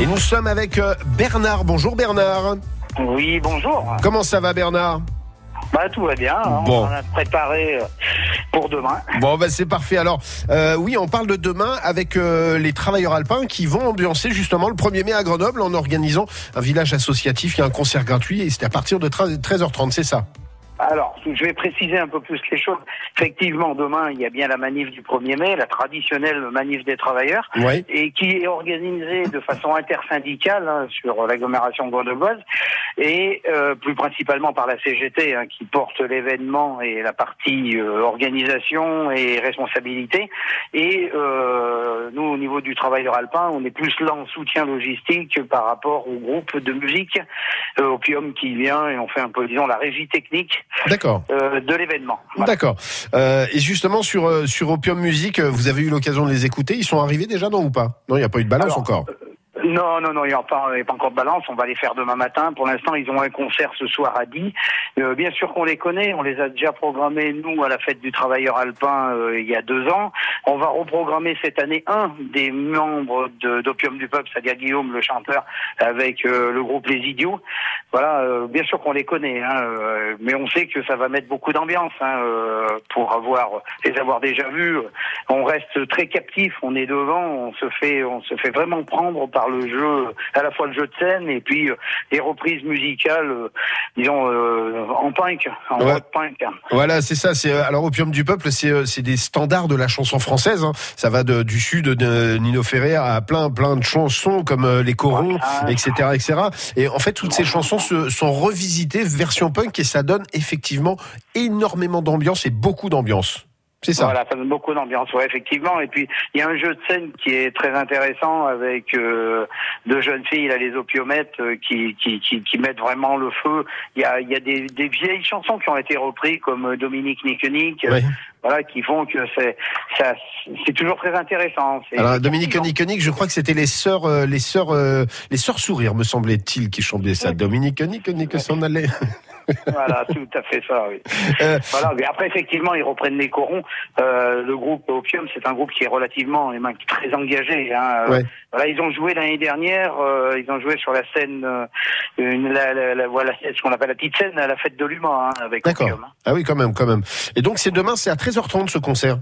Et nous sommes avec euh, Bernard. Bonjour Bernard. Oui, bonjour. Comment ça va Bernard? Bah tout va bien. hein. Bon. On a préparé euh, pour demain. Bon, bah, c'est parfait. Alors, euh, oui, on parle de demain avec euh, les travailleurs alpins qui vont ambiancer justement le 1er mai à Grenoble en organisant un village associatif. Il y a un concert gratuit et c'est à partir de 13h30, c'est ça? Alors, je vais préciser un peu plus les choses. Effectivement, demain, il y a bien la manif du 1er mai, la traditionnelle manif des travailleurs, Oui. et qui est organisée de façon intersyndicale hein, sur l'agglomération grenobloise, et euh, plus principalement par la CGT, hein, qui porte l'événement et la partie euh, organisation et responsabilité. Et euh, nous, au niveau du travailleur alpin, on est plus là en soutien logistique par rapport au groupe de musique euh, Opium qui vient, et on fait un peu, disons, la régie technique D'accord. euh, de l'événement. Voilà. D'accord. Euh, et justement, sur, euh, sur Opium Music, euh, vous avez eu l'occasion de les écouter. Ils sont arrivés déjà, non ou pas? Non, il n'y a pas eu de balance Alors, encore. Non, non, non, il n'y a, pas encore de balance. On va les faire demain matin. Pour l'instant, ils ont un concert ce soir à 10. Euh, bien sûr qu'on les connaît. On les a déjà programmés, nous, à la fête du travailleur alpin euh, il y a deux ans. On va reprogrammer cette année un des membres d'Opium du Peuple, c'est-à-dire Guillaume, le chanteur, avec euh, le groupe Les Idiots. Voilà, euh, bien sûr qu'on les connaît, hein, mais on sait que ça va mettre beaucoup d'ambiance hein, pour avoir les avoir déjà vus. On reste très captif, on est devant, on se fait, on se fait vraiment prendre par le jeu, à la fois le jeu de scène et puis euh, les reprises musicales, euh, disons euh, en punk, en Ouais. rock punk. Voilà, c'est ça. C'est alors Opium du peuple, c'est c'est des standards de la chanson française. hein. Ça va de- du sud de Nino Ferrer à plein plein de chansons comme les corons, etc., etc. Et en fait, toutes ces chansons se, sont revisitées version punk et ça donne effectivement énormément d'ambiance et beaucoup d'ambiance. C'est ça. Voilà, ça donne beaucoup d'ambiance, ouais, effectivement. Et puis il y a un jeu de scène qui est très intéressant avec euh, deux jeunes filles, là, les opiomètres, euh, qui, qui, qui, qui mettent vraiment le feu. Il y a, il y a des, des vieilles chansons qui ont été reprises comme euh, Dominique Nickenick, Ouais. voilà, qui font que c'est ça, c'est toujours très intéressant. Alors Dominique Niconik, je crois que c'était les sœurs, euh, les sœurs, euh, les sœurs sourires, me semblait-il, qui chantaient ça. Dominique Niconik s'en allait. Voilà, tout à fait ça, oui. Euh, Voilà, mais après, effectivement, ils reprennent les corons. Euh, le groupe Opium, c'est un groupe qui est relativement très engagé. Hein. Ouais. Voilà, ils ont joué l'année dernière, euh, ils ont joué sur la scène, euh, une, la, la, la- voilà, ce qu'on appelle la petite scène à la fête de l'humain, hein, avec. Opium. hein. Ah oui, quand même, quand même. Et donc c'est demain, c'est à 13h30 ce concert.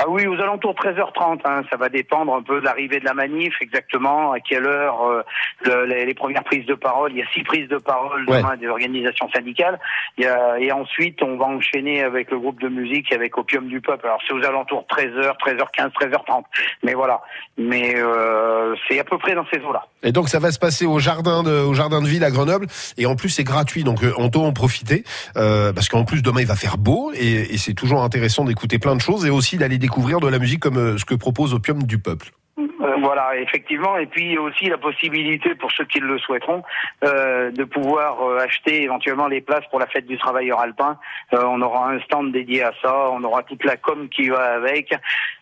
Ah oui, aux alentours de 13h30, hein, ça va dépendre un peu de l'arrivée de la manif, exactement, à quelle heure euh, le- les, les premières prises de parole. Il y a six prises de parole Ouais. demain des organisations syndicales. Il y a, et ensuite, on va enchaîner avec le groupe de musique, avec Opium du Peuple. Alors c'est aux alentours de 13h, 13h15, 13h30. Mais voilà. Mais euh, c'est à peu près dans ces eaux-là. Et donc ça va se passer au jardin de, au jardin de ville à Grenoble. Et en plus c'est gratuit, donc euh, on peut en profiter euh, parce qu'en plus demain il va faire beau et, et c'est toujours intéressant d'écouter plein de choses et aussi d'aller découvrir de la musique comme euh, ce que propose Opium du peuple. Euh, voilà, effectivement. Et puis aussi la possibilité pour ceux qui le souhaiteront euh, de pouvoir acheter éventuellement les places pour la fête du travailleur alpin. On aura un stand dédié à ça, on aura toute la com qui va avec.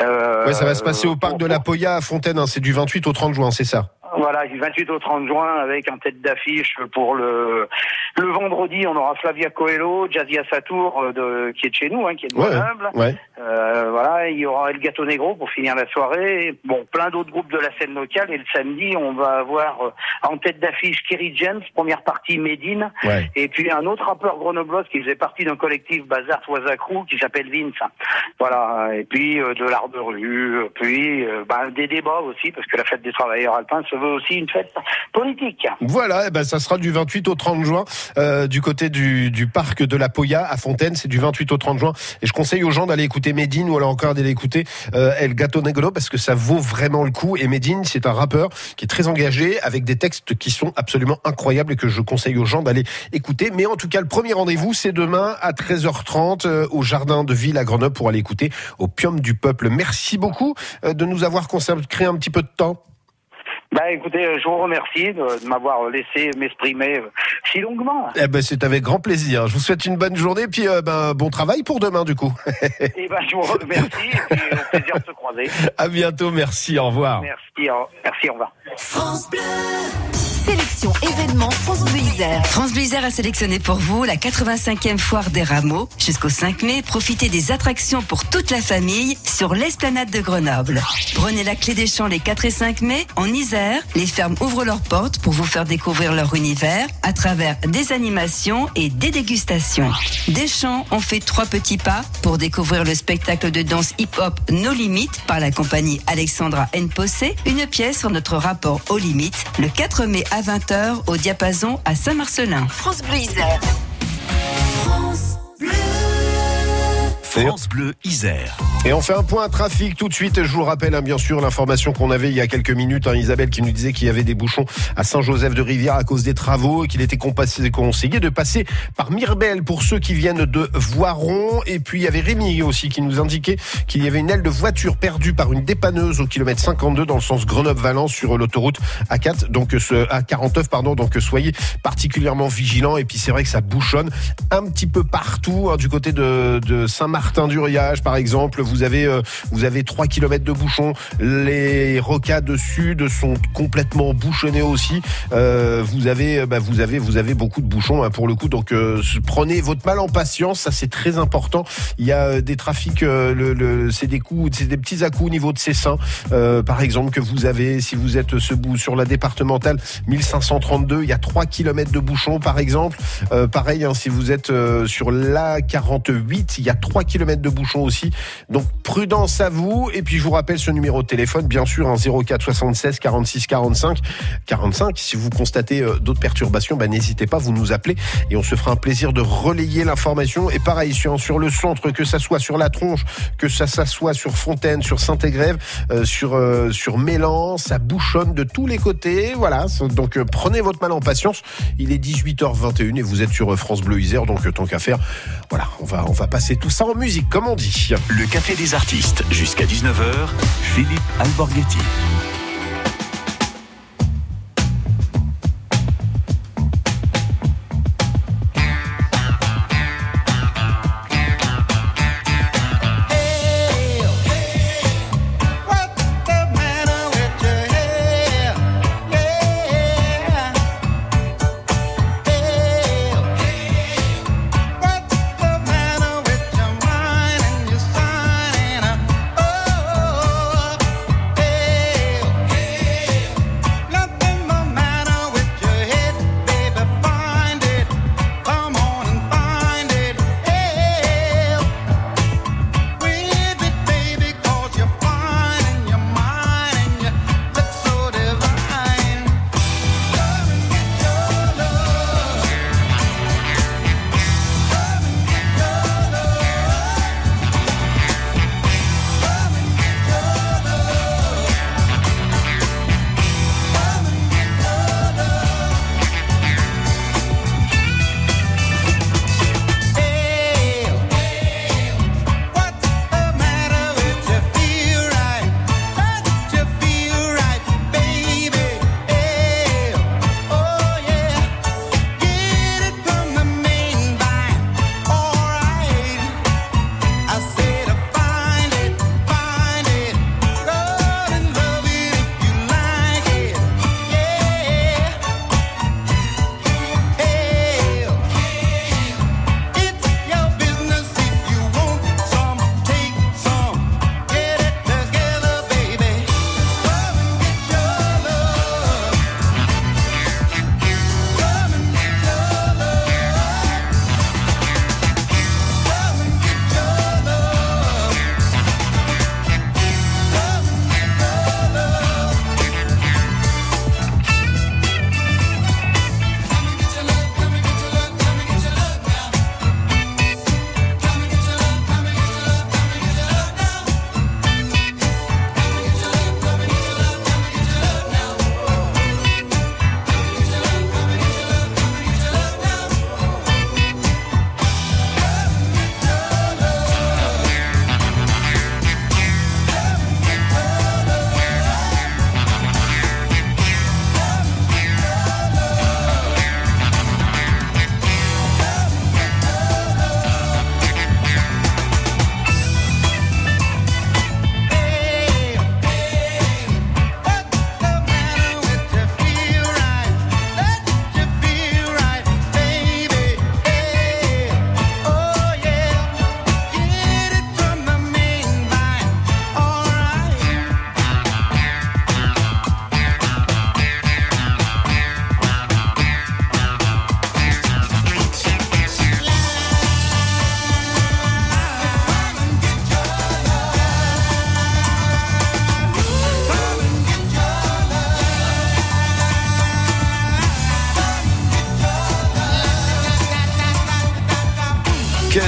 Euh, Ouais, ça va se passer au parc de la Poya à Fontaine. hein. c'est du 28 au 30 juin, c'est ça. Voilà, du 28 au 30 juin avec en tête d'affiche pour le le vendredi, on aura Flavia Coelho, Jazia Satour euh, de qui est de chez nous, hein, qui est de Ouais. Euh, voilà, il y aura El Gato Negro pour finir la soirée. Bon, plein d'autres groupes de la scène locale. Et le samedi, on va avoir en tête d'affiche Kerry James, première partie Médine. Ouais. Et puis un autre rappeur grenoblois qui faisait partie d'un collectif Bazar Toisacrou qui s'appelle Vince. Voilà. Et puis de l'art de euh, Puis euh, ben, des débats aussi parce que la fête des travailleurs alpins se veut aussi une fête politique. Voilà, eh ben ça sera du 28 au 30 juin euh, du côté du, parc de la Poya à Fontaine. C'est du 28 au 30 juin. Et je conseille aux gens d'aller écouter Medine ou alors encore d'aller écouter El Gato Negro parce que ça vaut vraiment le coup. Et Medine, c'est un rappeur qui est très engagé avec des textes qui sont absolument incroyables et que je conseille aux gens d'aller écouter. Mais en tout cas, le premier rendez-vous, c'est demain à 13h30 euh, au jardin de ville à Grenoble pour aller écouter Opium du peuple. Merci beaucoup euh, de nous avoir consacré un petit peu de temps. Bah écoutez, euh, je vous remercie de, de m'avoir laissé m'exprimer euh, si longuement. Eh ben, c'est avec grand plaisir. Je vous souhaite une bonne journée, puis euh, ben, bon travail pour demain, du coup. Et ben je vous remercie et puis au plaisir de se croiser. à bientôt, merci, au revoir. Merci, au- merci, au revoir. France Bleu. Sélection événement France Bleu. France Bleu a sélectionné pour vous la 85e foire des rameaux. Jusqu'au 5 mai, profitez des attractions pour toute la famille sur l'esplanade de Grenoble. Prenez la clé des champs les 4 et 5 mai en Isère. Les fermes ouvrent leurs portes pour vous faire découvrir leur univers à travers des animations et des dégustations. Deschamps ont fait trois petits pas pour découvrir le spectacle de danse hip-hop No Limites par la compagnie Alexandra N. Possé, une pièce sur notre rapport aux limites, le 4 mai à 20h au diapason à Saint-Marcelin. France Bleu Isère. France Bleu Isère. Et on fait un point trafic tout de suite. Je vous rappelle, hein, bien sûr, l'information qu'on avait il y a quelques minutes. Hein, Isabelle qui nous disait qu'il y avait des bouchons à Saint-Joseph-de-Rivière à cause des travaux et qu'il était conseillé de passer par Mirbel pour ceux qui viennent de Voiron. Et puis il y avait Rémi aussi qui nous indiquait qu'il y avait une aile de voiture perdue par une dépanneuse au kilomètre 52 dans le sens Grenoble-Valence sur l'autoroute A4, donc ce A49 pardon. Donc soyez particulièrement vigilants. Et puis c'est vrai que ça bouchonne un petit peu partout hein, du côté de, de Saint-Martin-du-Riage par exemple vous avez euh, vous avez 3 km de bouchons. Les rocades sud sont complètement bouchonnés aussi. Euh, vous avez bah, vous avez vous avez beaucoup de bouchons hein, pour le coup. Donc euh, prenez votre mal en patience, ça c'est très important. Il y a des trafics, le, le c'est des coups, c'est des petits à coups au niveau de Cessin, par exemple que vous avez si vous êtes ce bout sur la départementale 1532, il y a 3 km de bouchons par exemple. pareil hein, si vous êtes sur la 48, il y a 3 km de bouchons aussi. Donc prudence à vous. Et puis je vous rappelle ce numéro de téléphone, bien sûr, un 04 76 46 45 45. Si vous constatez euh, d'autres perturbations, bah, n'hésitez pas, vous nous appelez et on se fera un plaisir de relayer l'information. Et pareil, sur, le centre, que ça soit sur la tronche, que ça, ça soit sur Fontaine, sur Saint-Égrève, euh, sur, euh, sur Mélan, ça bouchonne de tous les côtés. Voilà. Donc prenez votre mal en patience. Il est 18h21 et vous êtes sur France Bleu Isère. Donc tant qu'à faire, voilà, on va, on va passer tout ça en musique, comme on dit. Le café des artistes jusqu'à 19h, Philippe Alborghetti.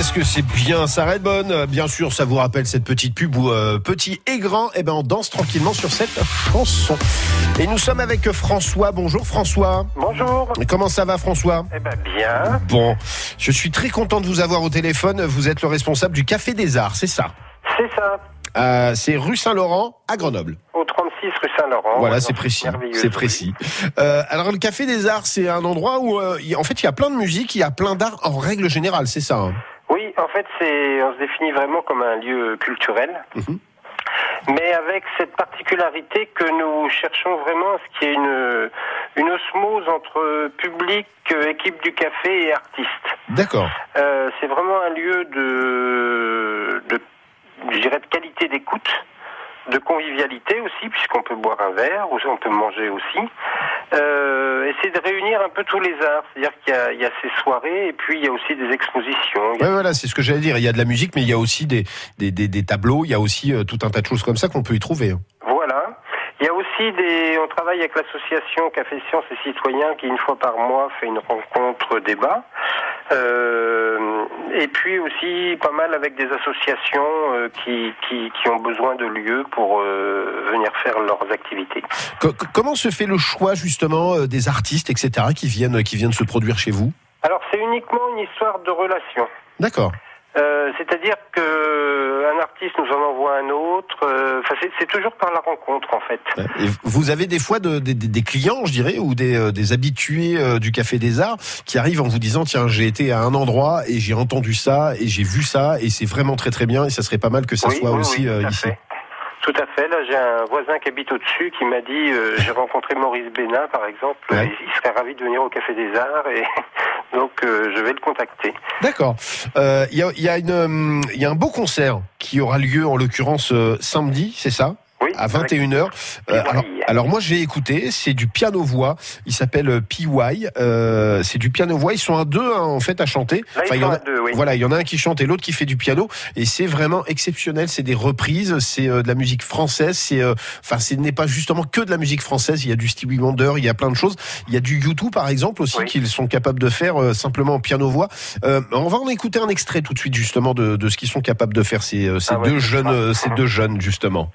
Qu'est-ce que c'est bien, ça bonne. Bien sûr, ça vous rappelle cette petite pub où euh, petit et grand, eh ben on danse tranquillement sur cette chanson. Et nous sommes avec François. Bonjour François. Bonjour. Et comment ça va François? Eh ben bien. Bon, je suis très content de vous avoir au téléphone. Vous êtes le responsable du Café des Arts, c'est ça? C'est ça. Euh, C'est rue Saint-Laurent à Grenoble. Au 36 rue Saint-Laurent. Voilà, c'est précis. C'est précis. Euh, alors le Café des Arts, c'est un endroit où, euh, y en fait, il y a plein de musique, il y a plein d'art en règle générale, c'est ça. hein? En fait, c'est, on se définit vraiment comme un lieu culturel. Mhm. Mais avec cette particularité que nous cherchons vraiment à ce qu'il y ait une, une osmose entre public, euh, équipe du café et artistes. D'accord. Euh, c'est vraiment un lieu de, de, je dirais, de qualité d'écoute, de convivialité aussi, puisqu'on peut boire un verre, ou on peut manger aussi. Euh, et c'est de réunir un peu tous les arts, c'est-à-dire qu'il y a, il y a ces soirées, et puis il y a aussi des expositions. A- Ouais, voilà, c'est ce que j'allais dire. Il y a de la musique, mais il y a aussi des, des, des, des tableaux, il y a aussi euh, tout un tas de choses comme ça qu'on peut y trouver. hein. Voilà. Il y a aussi des, on travaille avec l'association Café Sciences et Citoyens qui une fois par mois fait une rencontre débat. Euh, et puis aussi pas mal avec des associations euh, qui, qui, qui ont besoin de lieux pour euh, venir faire leurs activités. Co- co- comment se fait le choix justement des artistes, etc., qui viennent, qui viennent se produire chez vous? Alors c'est uniquement une histoire de relation. D'accord. Euh, C'est-à-dire que un artiste nous en envoie un autre. euh, Enfin, c'est- c'est toujours par la rencontre en fait. Et vous avez des fois de- des- des- des clients, je dirais, ou des, euh, des habitués euh, du Café des Arts qui arrivent en vous disant tiens j'ai été à un endroit et j'ai entendu ça et j'ai vu ça et c'est vraiment très très bien et ça serait pas mal que ça Oui, soit oui, aussi oui, euh, ici. fait. Tout à fait. Là, j'ai un voisin qui habite au-dessus qui m'a dit euh, j'ai rencontré Maurice Bénin, par exemple. Ouais. Il, serait ravi de venir au Café des Arts et donc euh, je vais le contacter. D'accord. Euh, Il y, a, il y, a une, hum, il y a un beau concert qui aura lieu en l'occurrence samedi, c'est ça? Oui. à avec- 21h. Euh, alors, alors moi j'ai écouté, c'est du piano voix. Il s'appelle euh, PY. Euh, c'est du piano voix. Ils sont à deux hein, en fait à chanter. Là, ils il y en a, à deux, oui. voilà, il y en a un qui chante et l'autre qui fait du piano. Et c'est vraiment exceptionnel. C'est des reprises, c'est euh, de la musique française. C'est, euh, enfin, ce n'est pas justement que de la musique française. Il y a du Stevie Wonder, il y a plein de choses. Il y a du YouTube par exemple aussi Oui. qu'ils sont capables de faire euh, simplement en piano voix. Euh, on va en écouter un extrait tout de suite justement de, de ce qu'ils sont capables de faire ces, euh, ces Ah deux jeunes, ces deux jeunes justement.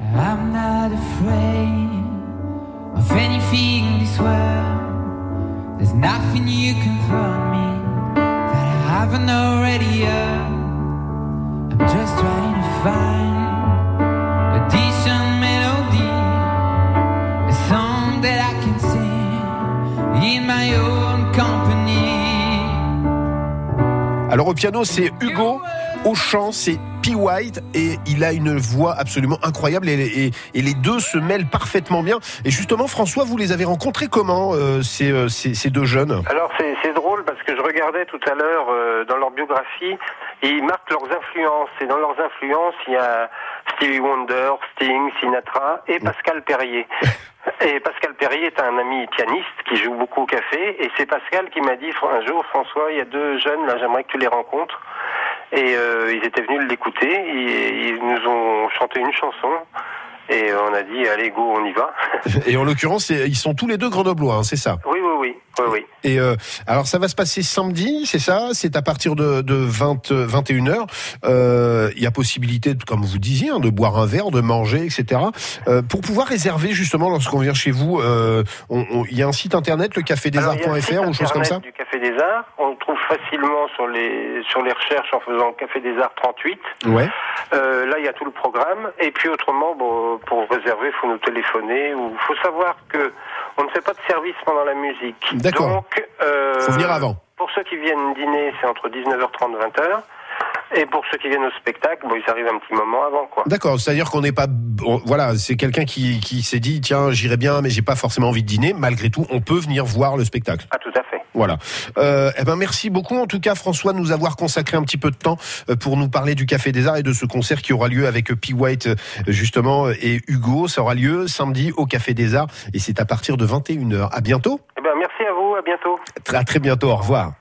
I'm not afraid of anything in this world. There's nothing you can throw at me that I haven't already earned. I'm just trying to find a decent melody, a song that I can sing in my own company. Alors au piano, c'est Hugo. Au chant, c'est P. White et il a une voix absolument incroyable et, et- et les deux se mêlent parfaitement bien. Et justement, François, vous les avez rencontrés comment euh, ces, euh, ces, ces deux jeunes? Alors c'est c'est drôle parce que je regardais tout à l'heure euh, dans leur biographie, ils marquent leurs influences et dans leurs influences il y a Stevie Wonder, Sting, Sinatra et Pascal Perrier. Et Pascal Perrier est un ami pianiste qui joue beaucoup au café et c'est Pascal qui m'a dit un jour François il y a deux jeunes là j'aimerais que tu les rencontres et euh, ils étaient venus l'écouter et ils nous ont chanté une chanson et on a dit allez go on y va. Et en l'occurrence, ils sont tous les deux grenoblois, hein, c'est ça? oui oui oui oui oui. Et euh, alors ça va se passer samedi, c'est ça? C'est à partir de, de 20, 21h. Euh, Il y a possibilité, comme vous disiez, hein, de boire un verre, de manger, etc. Euh, pour pouvoir réserver justement lorsqu'on vient chez vous, euh, il y a un site internet, le Alors, il y a le cafédesarts.fr site ou chose comme ça? du Café des Arts. On le trouve facilement sur les sur les recherches en faisant Café des Arts 38. Ouais. Euh, là, il y a tout le programme. Et puis autrement, bon, pour réserver, faut nous téléphoner. Ou faut savoir que on ne fait pas de service pendant la musique. D'accord. Donc, euh, Faut venir avant. Pour ceux qui viennent dîner, c'est entre 19h30 et 20h. Et pour ceux qui viennent au spectacle, bon, ils arrivent un petit moment avant, quoi. D'accord, c'est-à-dire qu'on n'est pas, on- voilà, c'est quelqu'un qui, qui s'est dit tiens j'irai bien, mais j'ai pas forcément envie de dîner. Malgré tout, on peut venir voir le spectacle. Ah, tout à fait. Voilà. Euh, eh ben merci beaucoup en tout cas François de nous avoir consacré un petit peu de temps euh, pour nous parler du Café des Arts et de ce concert qui aura lieu avec P. White justement et Hugo. Ça aura lieu samedi au Café des Arts et c'est à partir de 21h. À bientôt. Eh ben, merci à vous. À bientôt. Très bientôt. Au revoir.